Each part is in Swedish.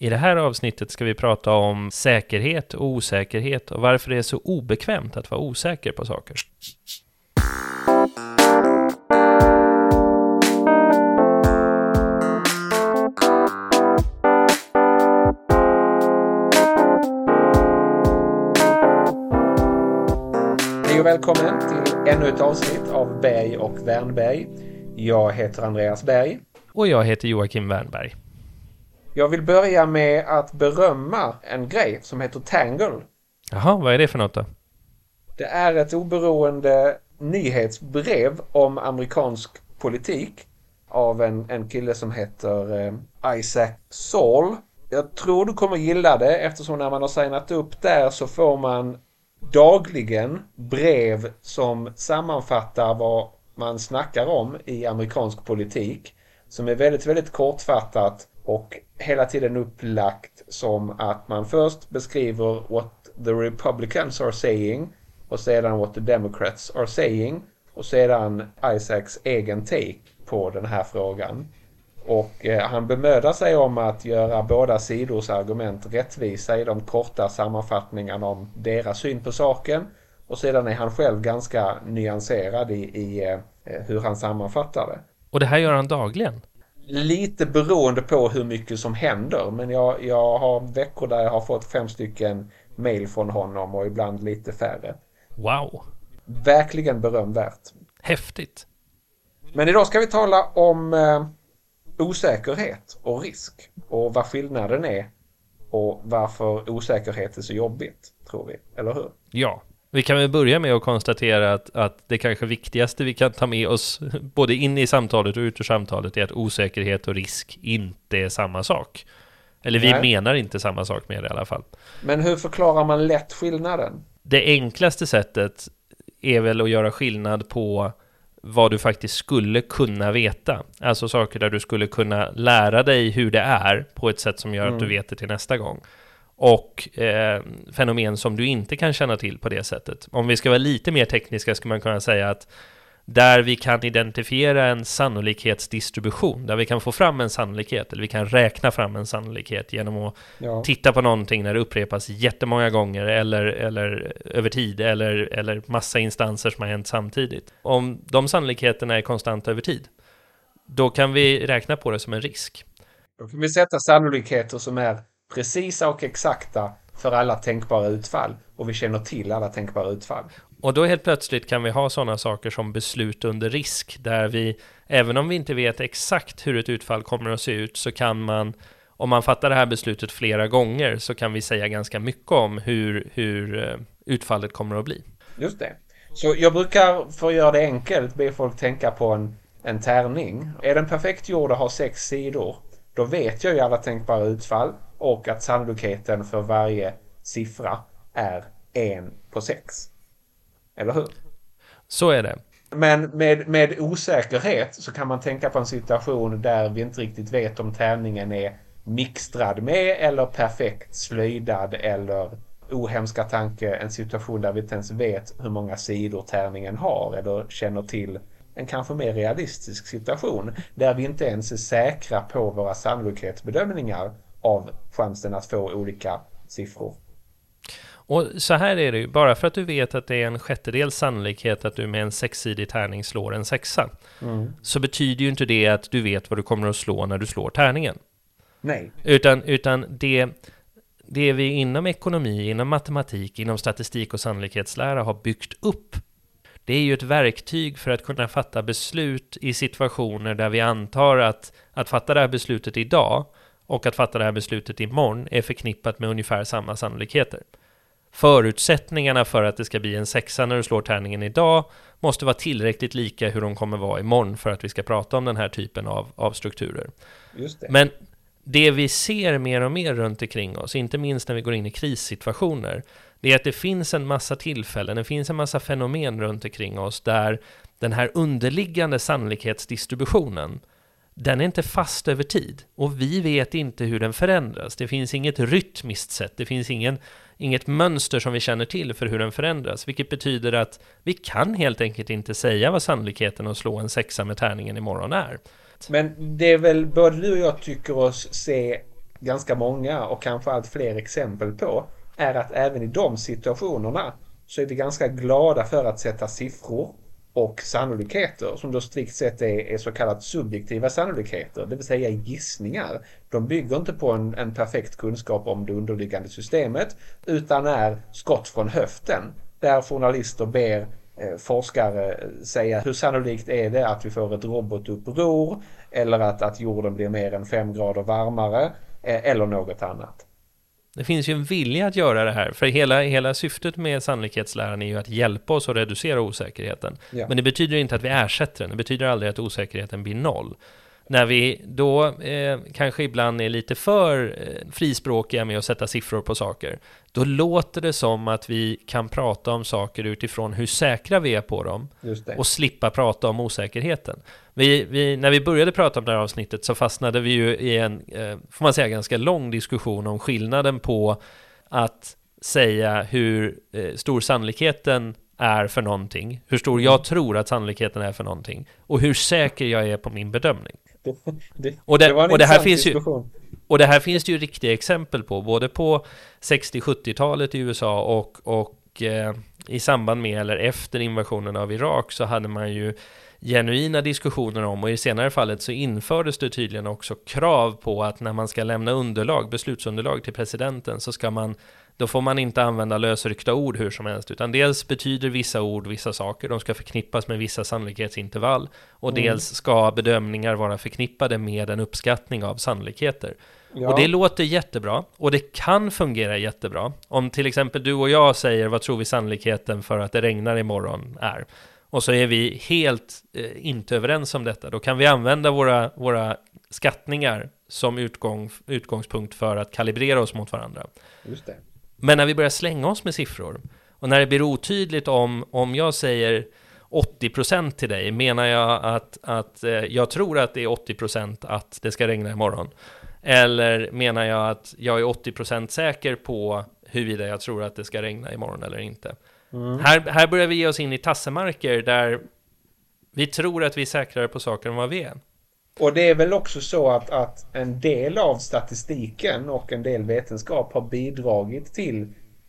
I det här avsnittet ska vi prata om säkerhet och osäkerhet och varför det är så obekvämt att vara osäker på saker. Hej och välkommen till ännu ett avsnitt av Berg och Wernberg. Jag heter Andreas Berg. Och jag heter Joakim Wernberg. Jag vill börja med att berömma en grej som heter Tangle. Jaha, vad är det för något då? Det är ett oberoende nyhetsbrev om amerikansk politik av en, en kille som heter eh, Isaac Saul. Jag tror du kommer gilla det eftersom när man har signat upp där så får man dagligen brev som sammanfattar vad man snackar om i amerikansk politik. Som är väldigt, väldigt kortfattat och hela tiden upplagt som att man först beskriver what the Republicans are saying och sedan what the Democrats are saying och sedan Isaacs egen take på den här frågan. Och eh, han bemödar sig om att göra båda sidors argument rättvisa i de korta sammanfattningarna om deras syn på saken. Och sedan är han själv ganska nyanserad i, i eh, hur han sammanfattar det. Och det här gör han dagligen? Lite beroende på hur mycket som händer. Men jag, jag har veckor där jag har fått fem stycken mail från honom och ibland lite färre. Wow! Verkligen berömvärt. Häftigt! Men idag ska vi tala om eh, osäkerhet och risk och vad skillnaden är och varför osäkerhet är så jobbigt, tror vi. Eller hur? Ja, vi kan väl börja med att konstatera att, att det kanske viktigaste vi kan ta med oss både in i samtalet och ut ur samtalet är att osäkerhet och risk inte är samma sak. Eller vi Nej. menar inte samma sak med det i alla fall. Men hur förklarar man lätt skillnaden? Det enklaste sättet är väl att göra skillnad på vad du faktiskt skulle kunna veta. Alltså saker där du skulle kunna lära dig hur det är på ett sätt som gör mm. att du mm. vet det till nästa gång. Och eh, fenomen som du inte kan känna till på det sättet. Om vi ska vara lite mer tekniska skulle man kunna säga att där vi kan identifiera en sannolikhetsdistribution, där vi kan få fram en sannolikhet, eller vi kan räkna fram en sannolikhet genom att ja. titta på någonting när det upprepas jättemånga gånger, eller, eller över tid, eller, eller massa instanser som har hänt samtidigt. Om de sannolikheterna är konstanta över tid, då kan vi räkna på det som en risk. Då kan vi sätta sannolikheter som är precisa och exakta för alla tänkbara utfall och vi känner till alla tänkbara utfall. Och då helt plötsligt kan vi ha sådana saker som beslut under risk, där vi, även om vi inte vet exakt hur ett utfall kommer att se ut, så kan man, om man fattar det här beslutet flera gånger, så kan vi säga ganska mycket om hur, hur eh, utfallet kommer att bli. Just det. Så jag brukar, för att göra det enkelt, be folk tänka på en, en tärning. Är den perfekt gjord och har sex sidor, då vet jag ju alla tänkbara utfall och att sannolikheten för varje siffra är en på sex. Eller hur? Så är det. Men med, med osäkerhet så kan man tänka på en situation där vi inte riktigt vet om tärningen är mixtrad med eller perfekt slöjdad eller ohemska tanke en situation där vi inte ens vet hur många sidor tärningen har eller känner till en kanske mer realistisk situation där vi inte ens är säkra på våra sannolikhetsbedömningar av chansen att få olika siffror. Och så här är det ju, bara för att du vet att det är en sjättedels sannolikhet att du med en sexsidig tärning slår en sexa, mm. så betyder ju inte det att du vet vad du kommer att slå när du slår tärningen. Nej. Utan, utan det, det vi inom ekonomi, inom matematik, inom statistik och sannolikhetslära har byggt upp, det är ju ett verktyg för att kunna fatta beslut i situationer där vi antar att, att fatta det här beslutet idag och att fatta det här beslutet imorgon är förknippat med ungefär samma sannolikheter förutsättningarna för att det ska bli en sexa när du slår tärningen idag måste vara tillräckligt lika hur de kommer vara imorgon för att vi ska prata om den här typen av, av strukturer. Det. Men det vi ser mer och mer runt omkring oss, inte minst när vi går in i krissituationer, det är att det finns en massa tillfällen, det finns en massa fenomen runt omkring oss där den här underliggande sannolikhetsdistributionen den är inte fast över tid och vi vet inte hur den förändras. Det finns inget rytmiskt sätt, det finns ingen inget mönster som vi känner till för hur den förändras, vilket betyder att vi kan helt enkelt inte säga vad sannolikheten att slå en sexa med tärningen imorgon är. Men det är väl både du och jag tycker oss se ganska många och kanske allt fler exempel på är att även i de situationerna så är vi ganska glada för att sätta siffror och sannolikheter som då strikt sett är, är så kallat subjektiva sannolikheter, det vill säga gissningar. De bygger inte på en, en perfekt kunskap om det underliggande systemet utan är skott från höften där journalister ber eh, forskare eh, säga hur sannolikt är det att vi får ett robotuppror eller att, att jorden blir mer än fem grader varmare eh, eller något annat. Det finns ju en vilja att göra det här, för hela, hela syftet med sannolikhetsläran är ju att hjälpa oss att reducera osäkerheten. Ja. Men det betyder inte att vi ersätter den, det betyder aldrig att osäkerheten blir noll när vi då eh, kanske ibland är lite för eh, frispråkiga med att sätta siffror på saker, då låter det som att vi kan prata om saker utifrån hur säkra vi är på dem och slippa prata om osäkerheten. Vi, vi, när vi började prata om det här avsnittet så fastnade vi ju i en, eh, får man säga, ganska lång diskussion om skillnaden på att säga hur eh, stor sannolikheten är för någonting, hur stor jag tror att sannolikheten är för någonting och hur säker jag är på min bedömning. Det, och, det, och det här finns ju Och det här finns det ju riktiga exempel på, både på 60-70-talet i USA och, och eh, i samband med eller efter invasionen av Irak så hade man ju genuina diskussioner om och i senare fallet så infördes det tydligen också krav på att när man ska lämna underlag, beslutsunderlag till presidenten så ska man då får man inte använda lösryckta ord hur som helst, utan dels betyder vissa ord vissa saker, de ska förknippas med vissa sannolikhetsintervall, och mm. dels ska bedömningar vara förknippade med en uppskattning av sannolikheter. Ja. Och det låter jättebra, och det kan fungera jättebra. Om till exempel du och jag säger vad tror vi sannolikheten för att det regnar imorgon är, och så är vi helt eh, inte överens om detta, då kan vi använda våra, våra skattningar som utgång, utgångspunkt för att kalibrera oss mot varandra. Just det. Men när vi börjar slänga oss med siffror och när det blir otydligt om, om jag säger 80% till dig, menar jag att, att eh, jag tror att det är 80% att det ska regna imorgon? Eller menar jag att jag är 80% säker på huruvida jag tror att det ska regna imorgon eller inte? Mm. Här, här börjar vi ge oss in i tassemarker där vi tror att vi är säkrare på saker än vad vi är. Och det är väl också så att, att en del av statistiken och en del vetenskap har bidragit till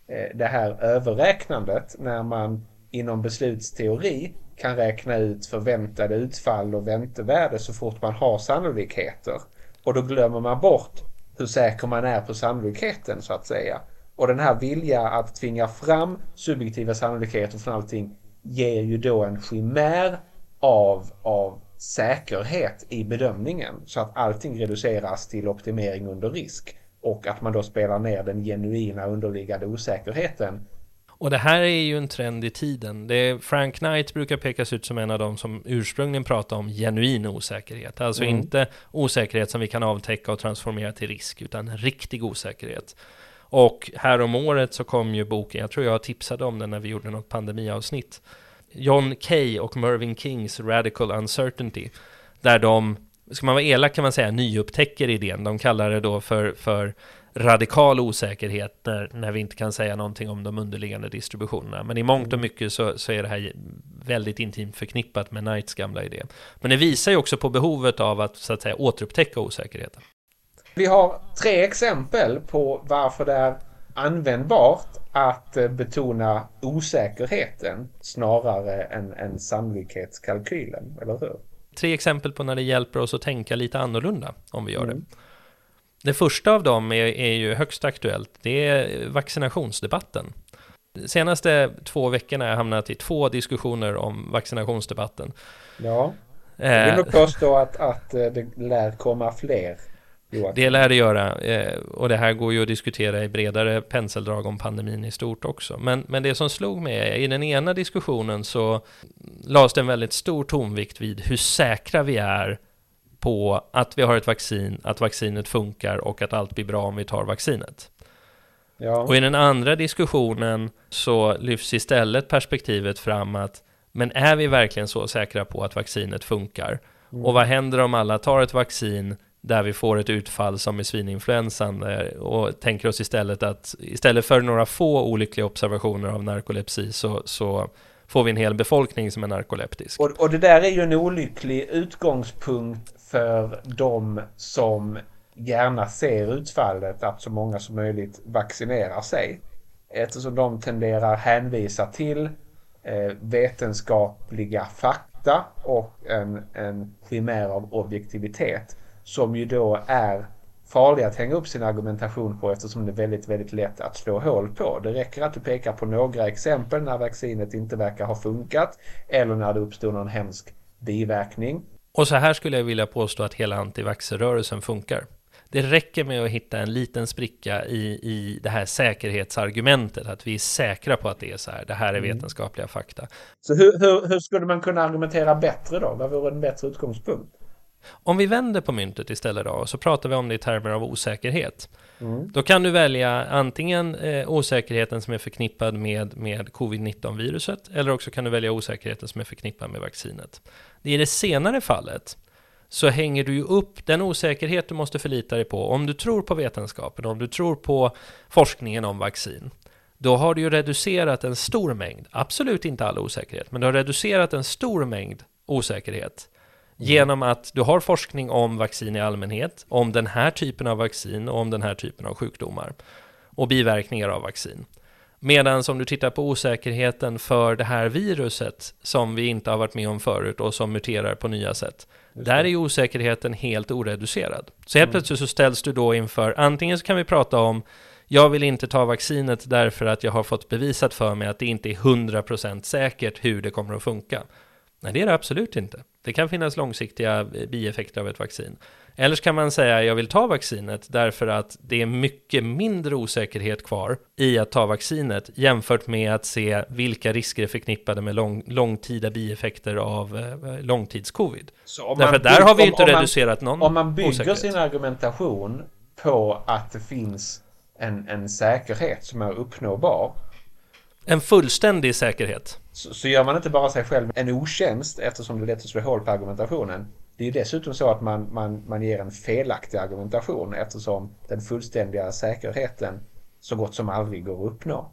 eh, det här överräknandet när man inom beslutsteori kan räkna ut förväntade utfall och väntevärde så fort man har sannolikheter. Och då glömmer man bort hur säker man är på sannolikheten så att säga. Och den här vilja att tvinga fram subjektiva sannolikheter från allting ger ju då en skimär av, av säkerhet i bedömningen så att allting reduceras till optimering under risk och att man då spelar ner den genuina underliggande osäkerheten. Och det här är ju en trend i tiden. Det Frank Knight brukar pekas ut som en av dem som ursprungligen pratar om genuin osäkerhet. Alltså mm. inte osäkerhet som vi kan avtäcka och transformera till risk, utan riktig osäkerhet. Och här om året så kom ju boken, jag tror jag tipsade om den när vi gjorde något pandemiavsnitt, John Kay och Mervyn Kings Radical Uncertainty. Där de, ska man vara elak kan man säga, nyupptäcker idén. De kallar det då för, för radikal osäkerhet när, när vi inte kan säga någonting om de underliggande distributionerna. Men i mångt och mm. mycket så, så är det här väldigt intimt förknippat med Knights gamla idé. Men det visar ju också på behovet av att, så att säga, återupptäcka osäkerheten. Vi har tre exempel på varför det är användbart att eh, betona osäkerheten snarare än, än sannolikhetskalkylen, eller hur? Tre exempel på när det hjälper oss att tänka lite annorlunda om vi gör mm. det. Det första av dem är, är ju högst aktuellt. Det är vaccinationsdebatten. De senaste två veckorna har jag hamnat i två diskussioner om vaccinationsdebatten. Ja, jag vill nog eh. påstå att, att eh, det lär komma fler Joakim. Det lär det göra. Eh, och det här går ju att diskutera i bredare penseldrag om pandemin i stort också. Men, men det som slog mig är, i den ena diskussionen så lades det en väldigt stor tonvikt vid hur säkra vi är på att vi har ett vaccin, att vaccinet funkar och att allt blir bra om vi tar vaccinet. Ja. Och i den andra diskussionen så lyfts istället perspektivet fram att men är vi verkligen så säkra på att vaccinet funkar? Mm. Och vad händer om alla tar ett vaccin där vi får ett utfall som i svininfluensan eh, och tänker oss istället att istället för några få olyckliga observationer av narkolepsi så, så får vi en hel befolkning som är narkoleptisk. Och, och det där är ju en olycklig utgångspunkt för de som gärna ser utfallet att så många som möjligt vaccinerar sig. Eftersom de tenderar hänvisa till eh, vetenskapliga fakta och en, en primär av objektivitet som ju då är farliga att hänga upp sin argumentation på eftersom det är väldigt, väldigt lätt att slå hål på. Det räcker att du pekar på några exempel när vaccinet inte verkar ha funkat eller när det uppstår någon hemsk biverkning. Och så här skulle jag vilja påstå att hela antivaxerrörelsen funkar. Det räcker med att hitta en liten spricka i, i det här säkerhetsargumentet, att vi är säkra på att det är så här. Det här är mm. vetenskapliga fakta. Så hur, hur, hur skulle man kunna argumentera bättre då? Vad vore en bättre utgångspunkt? Om vi vänder på myntet istället då, så pratar vi om det i termer av osäkerhet. Mm. Då kan du välja antingen eh, osäkerheten som är förknippad med, med covid-19-viruset, eller också kan du välja osäkerheten som är förknippad med vaccinet. I det senare fallet så hänger du ju upp den osäkerhet du måste förlita dig på. Om du tror på vetenskapen, om du tror på forskningen om vaccin, då har du ju reducerat en stor mängd, absolut inte all osäkerhet, men du har reducerat en stor mängd osäkerhet genom att du har forskning om vaccin i allmänhet, om den här typen av vaccin och om den här typen av sjukdomar och biverkningar av vaccin. Medan om du tittar på osäkerheten för det här viruset som vi inte har varit med om förut och som muterar på nya sätt. Där är osäkerheten helt oreducerad. Så helt mm. plötsligt så ställs du då inför, antingen så kan vi prata om jag vill inte ta vaccinet därför att jag har fått bevisat för mig att det inte är 100% säkert hur det kommer att funka. Nej, det är det absolut inte. Det kan finnas långsiktiga bieffekter av ett vaccin. Eller så kan man säga jag vill ta vaccinet därför att det är mycket mindre osäkerhet kvar i att ta vaccinet jämfört med att se vilka risker är förknippade med lång, långtida bieffekter av eh, långtidscovid. Därför där har vi inte om, reducerat någon Om man bygger osäkerhet. sin argumentation på att det finns en, en säkerhet som är uppnåbar en fullständig säkerhet. Så, så, gör man inte bara sig själv en otjänst eftersom det är lätt att slå hål på argumentationen. Det är ju dessutom så att man, man, man ger en felaktig argumentation eftersom den fullständiga säkerheten så gott som aldrig går att uppnå.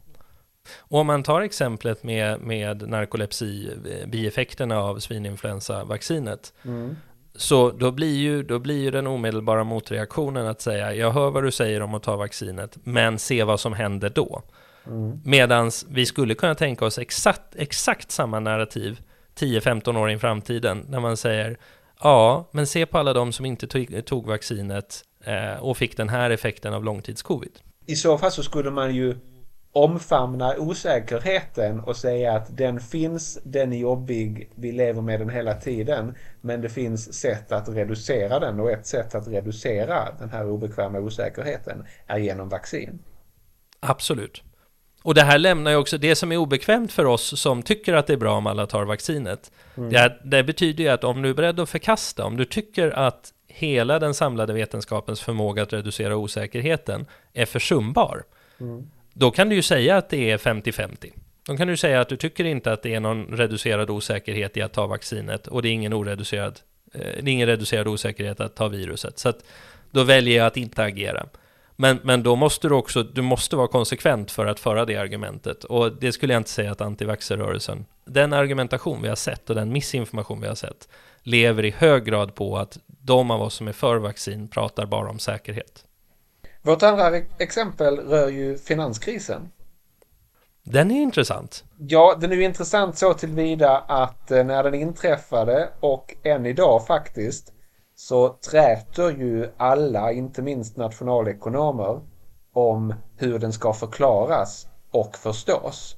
Och om man tar exemplet med, med narkolepsi, bieffekterna av svininfluensavaccinet, mm. så då blir, ju, då blir ju den omedelbara motreaktionen att säga, jag hör vad du säger om att ta vaccinet, men se vad som händer då. Mm. Medan vi skulle kunna tänka oss exakt, exakt samma narrativ 10-15 år i framtiden, när man säger ja, men se på alla de som inte tog, tog vaccinet eh, och fick den här effekten av långtidscovid. I så fall så skulle man ju omfamna osäkerheten och säga att den finns, den är jobbig, vi lever med den hela tiden. Men det finns sätt att reducera den och ett sätt att reducera den här obekväma osäkerheten är genom vaccin. Absolut. Och det här lämnar ju också det som är obekvämt för oss som tycker att det är bra om alla tar vaccinet. Mm. Det, det betyder ju att om du är beredd att förkasta, om du tycker att hela den samlade vetenskapens förmåga att reducera osäkerheten är försumbar, mm. då kan du ju säga att det är 50-50. Då kan du säga att du tycker inte att det är någon reducerad osäkerhet i att ta vaccinet och det är ingen, oreducerad, eh, det är ingen reducerad osäkerhet att ta viruset. Så att då väljer jag att inte agera. Men, men då måste du också, du måste vara konsekvent för att föra det argumentet. Och det skulle jag inte säga att antivaxerrörelsen, den argumentation vi har sett och den missinformation vi har sett, lever i hög grad på att de av oss som är för vaccin pratar bara om säkerhet. Vårt andra exempel rör ju finanskrisen. Den är intressant. Ja, den är ju intressant så tillvida att eh, när den inträffade och än idag faktiskt så träter ju alla, inte minst nationalekonomer, om hur den ska förklaras och förstås.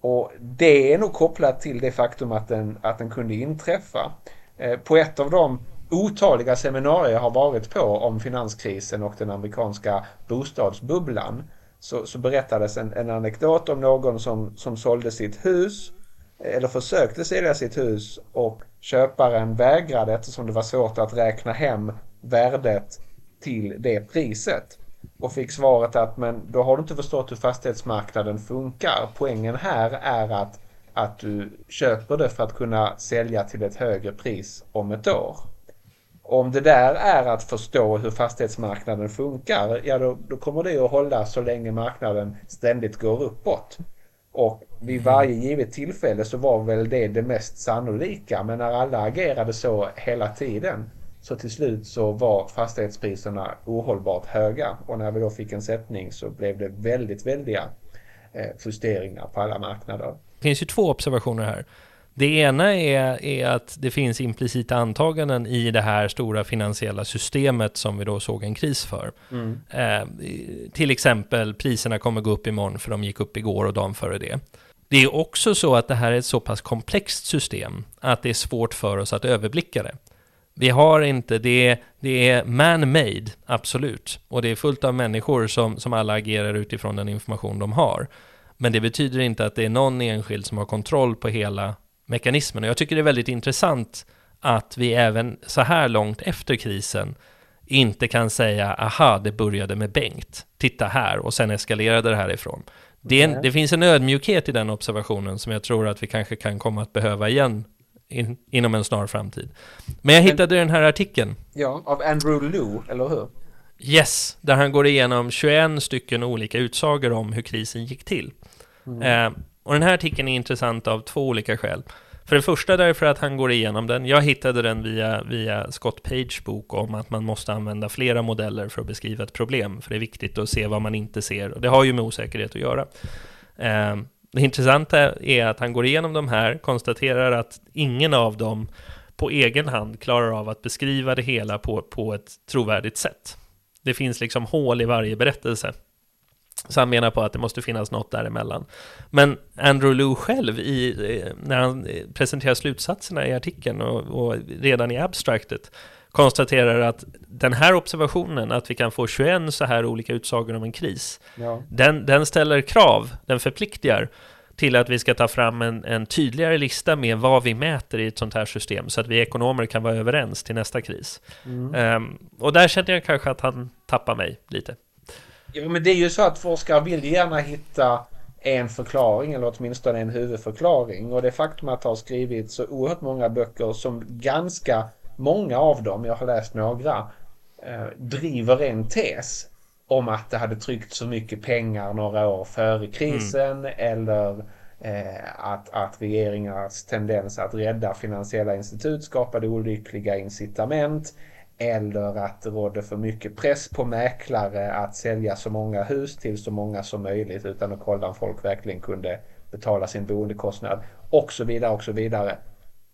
Och det är nog kopplat till det faktum att den, att den kunde inträffa. Eh, på ett av de otaliga seminarier jag har varit på om finanskrisen och den amerikanska bostadsbubblan så, så berättades en, en anekdot om någon som, som sålde sitt hus eller försökte sälja sitt hus och köparen vägrade eftersom det var svårt att räkna hem värdet till det priset. Och fick svaret att men då har du inte förstått hur fastighetsmarknaden funkar. Poängen här är att, att du köper det för att kunna sälja till ett högre pris om ett år. Om det där är att förstå hur fastighetsmarknaden funkar, ja då, då kommer det att hålla så länge marknaden ständigt går uppåt. Och vid varje givet tillfälle så var väl det det mest sannolika. Men när alla agerade så hela tiden Så till slut så var fastighetspriserna ohållbart höga och när vi då fick en sättning så blev det väldigt väldiga eh, justeringar på alla marknader. Det finns ju två observationer här. Det ena är, är att det finns implicita antaganden i det här stora finansiella systemet som vi då såg en kris för. Mm. Eh, till exempel priserna kommer gå upp imorgon för de gick upp igår och dagen före det. Det är också så att det här är ett så pass komplext system att det är svårt för oss att överblicka det. Vi har inte, det, det är man-made, absolut. Och det är fullt av människor som, som alla agerar utifrån den information de har. Men det betyder inte att det är någon enskild som har kontroll på hela mekanismen. Och jag tycker det är väldigt intressant att vi även så här långt efter krisen inte kan säga aha, det började med Bengt, titta här och sen eskalerade det härifrån. Det, en, det finns en ödmjukhet i den observationen som jag tror att vi kanske kan komma att behöva igen in, inom en snar framtid. Men jag hittade den här artikeln. Ja, av Andrew Liu, eller hur? Yes, där han går igenom 21 stycken olika utsagor om hur krisen gick till. Mm. Eh, och den här artikeln är intressant av två olika skäl. För det första därför att han går igenom den. Jag hittade den via, via Scott Page bok om att man måste använda flera modeller för att beskriva ett problem. För det är viktigt att se vad man inte ser. Och det har ju med osäkerhet att göra. Eh, det intressanta är att han går igenom de här, konstaterar att ingen av dem på egen hand klarar av att beskriva det hela på, på ett trovärdigt sätt. Det finns liksom hål i varje berättelse. Så han menar på att det måste finnas något däremellan. Men Andrew Lou själv, i, när han presenterar slutsatserna i artikeln och, och redan i abstractet, konstaterar att den här observationen, att vi kan få 21 så här olika utsagor om en kris, ja. den, den ställer krav, den förpliktigar till att vi ska ta fram en, en, tydligare lista med vad vi mäter i ett sånt här system, så att vi ekonomer kan vara överens till nästa kris. Mm. Um, och där känner jag kanske att han tappar mig lite. Ja, men det är ju så att forskare vill gärna hitta en förklaring eller åtminstone en huvudförklaring. Och det faktum att det har skrivits så oerhört många böcker som ganska många av dem, jag har läst några, eh, driver en tes om att det hade tryckt så mycket pengar några år före krisen mm. eller eh, att, att regeringars tendens att rädda finansiella institut skapade olyckliga incitament eller att det rådde för mycket press på mäklare att sälja så många hus till så många som möjligt utan att kolla om folk verkligen kunde betala sin boendekostnad och så vidare och så vidare.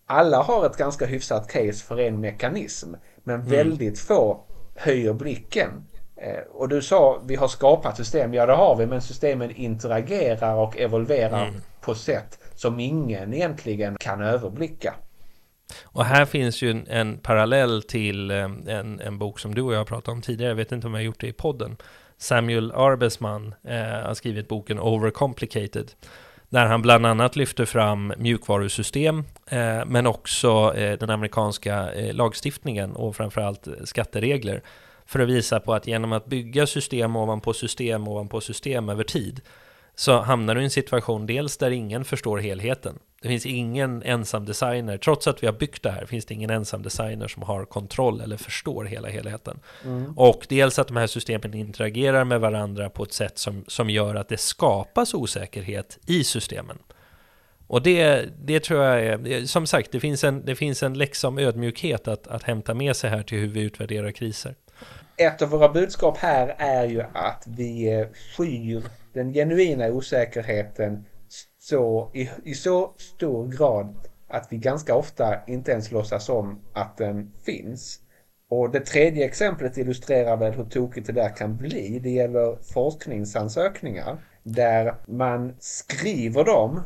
Alla har ett ganska hyfsat case för en mekanism men mm. väldigt få höjer blicken. Eh, och du sa vi har skapat system, ja det har vi men systemen interagerar och evolverar mm. på sätt som ingen egentligen kan överblicka. Och här finns ju en, en parallell till eh, en, en, bok som du och jag har pratat om tidigare, jag vet inte om jag har gjort det i podden. Samuel Arbesman eh, har skrivit boken Overcomplicated, där han bland annat lyfter fram mjukvarusystem, eh, men också eh, den amerikanska eh, lagstiftningen och framförallt eh, skatteregler, för att visa på att genom att bygga system ovanpå system ovanpå system över tid, så hamnar du i en situation dels där ingen förstår helheten. Det finns ingen ensam designer, trots att vi har byggt det här, finns det ingen ensam designer som har kontroll eller förstår hela helheten. Mm. Och dels att de här systemen interagerar med varandra på ett sätt som, som gör att det skapas osäkerhet i systemen. Och det, det tror jag är, som sagt, det finns en, det finns en läxa om ödmjukhet att, att hämta med sig här till hur vi utvärderar kriser. Ett av våra budskap här är ju att vi skyr den genuina osäkerheten så, i, i så stor grad att vi ganska ofta inte ens låtsas om att den finns. Och det tredje exemplet illustrerar väl hur tokigt det där kan bli. Det gäller forskningsansökningar där man skriver dem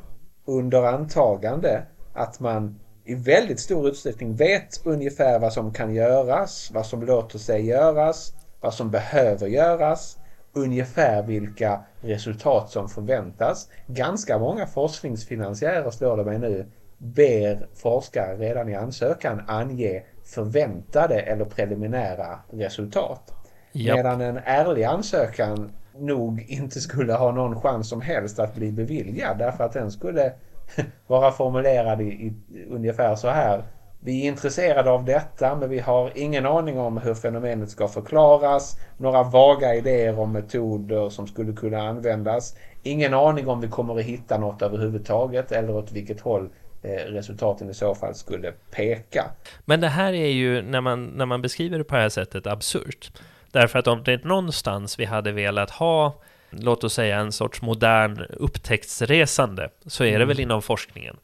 under antagande att man i väldigt stor utsträckning vet ungefär vad som kan göras, vad som låter sig göras, vad som behöver göras ungefär vilka resultat som förväntas. Ganska många forskningsfinansiärer, står det mig nu, ber forskare redan i ansökan ange förväntade eller preliminära resultat. Yep. Medan en ärlig ansökan nog inte skulle ha någon chans som helst att bli beviljad därför att den skulle vara formulerad i, i ungefär så här. Vi är intresserade av detta men vi har ingen aning om hur fenomenet ska förklaras. Några vaga idéer om metoder som skulle kunna användas. Ingen aning om vi kommer att hitta något överhuvudtaget eller åt vilket håll eh, resultaten i så fall skulle peka. Men det här är ju, när man, när man beskriver det på det här sättet, absurt. Därför att om det är någonstans vi hade velat ha, låt oss säga en sorts modern upptäcktsresande, så är det väl mm. inom forskningen.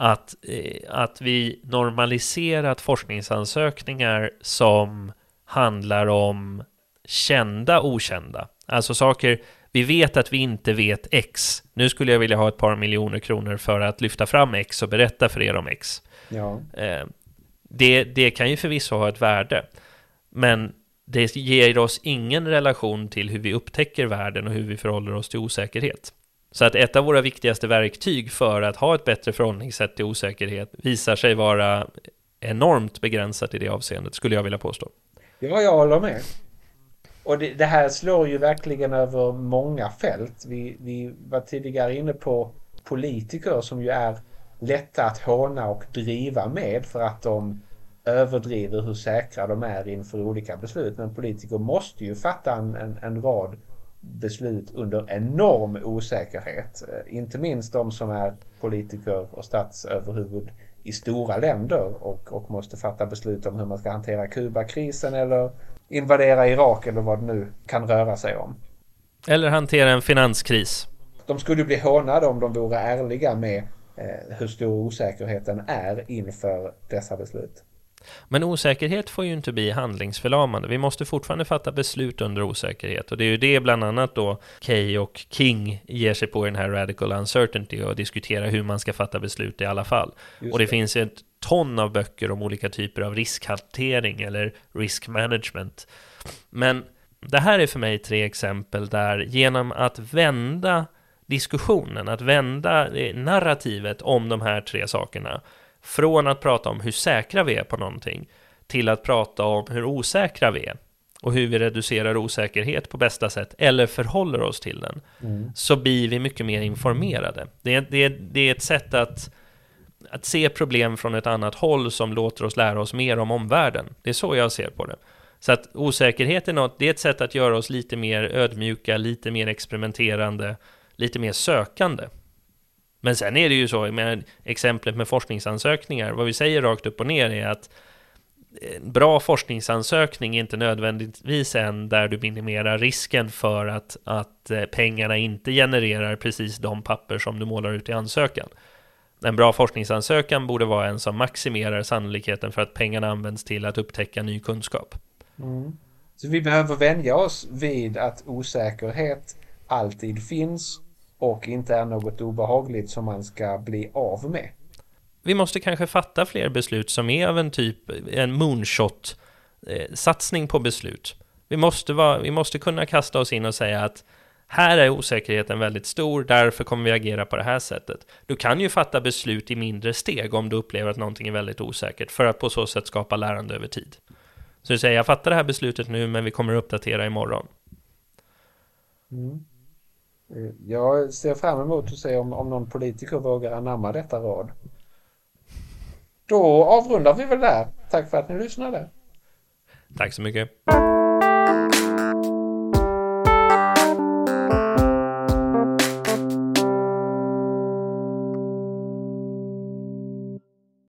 Att, eh, att vi normaliserat forskningsansökningar som handlar om kända okända. Alltså saker, vi vet att vi inte vet X. Nu skulle jag vilja ha ett par miljoner kronor för att lyfta fram X och berätta för er om X. Ja. Eh, det, det kan ju förvisso ha ett värde. Men det ger oss ingen relation till hur vi upptäcker världen och hur vi förhåller oss till osäkerhet. Så att ett av våra viktigaste verktyg för att ha ett bättre förhållningssätt till osäkerhet visar sig vara enormt begränsat i det avseendet, skulle jag vilja påstå. Ja, jag håller med. Och det, det, här slår ju verkligen över många fält. Vi, vi var tidigare inne på politiker som ju är lätta att håna och driva med för att de överdriver hur säkra de är inför olika beslut. Men politiker måste ju fatta en, en, en rad beslut under enorm osäkerhet. Eh, inte minst de som är politiker och statsöverhuvud i stora länder och, och måste fatta beslut om hur man ska hantera Kubakrisen eller invadera Irak eller vad det nu kan röra sig om. Eller hantera en finanskris. De skulle bli hånade om de vore ärliga med eh, hur stor osäkerheten är inför dessa beslut. Men osäkerhet får ju inte bli handlingsförlamande. Vi måste fortfarande fatta beslut under osäkerhet. Och det är ju det bland annat då Kay och King ger sig på i den här radical uncertainty och diskuterar hur man ska fatta beslut i alla fall. Just och det, det finns ett ton av böcker om olika typer av riskhantering eller risk management. Men det här är för mig tre exempel där genom att vända diskussionen, att vända narrativet om de här tre sakerna från att prata om hur säkra vi är på någonting till att prata om hur osäkra vi är och hur vi reducerar osäkerhet på bästa sätt eller förhåller oss till den mm. så blir vi mycket mer informerade. Det är, det är, det är ett sätt att, att se problem från ett annat håll som låter oss lära oss mer om omvärlden. Det är så jag ser på det. Så att osäkerhet är något, det är ett sätt att göra oss lite mer ödmjuka, lite mer experimenterande, lite mer sökande. Men sen är det ju så, med exemplet med forskningsansökningar, vad vi säger rakt upp och ner är att en bra forskningsansökning är inte nödvändigtvis en där du minimerar risken för att, att eh, pengarna inte genererar precis de papper som du målar ut i ansökan. En bra forskningsansökan borde vara en som maximerar sannolikheten för att pengarna används till att upptäcka ny kunskap. Mm. Så vi behöver vänja oss vid att osäkerhet alltid finns och inte är något obehagligt som man ska bli av med. Vi måste kanske fatta fler beslut som är av en typ, en moonshot eh, satsning på beslut. Vi måste, vara, vi måste kunna kasta oss in och säga att här är osäkerheten väldigt stor, därför kommer vi agera på det här sättet. Du kan ju fatta beslut i mindre steg om du upplever att någonting är väldigt osäkert, för att på så sätt skapa lärande över tid. Så du säger, jag fattar det här beslutet nu, men vi kommer att uppdatera imorgon. Mm. Eh, jag ser fram emot att se om, om någon politiker vågar anamma detta råd. Då avrundar vi väl där. Tack för att ni lyssnade. Tack så mycket.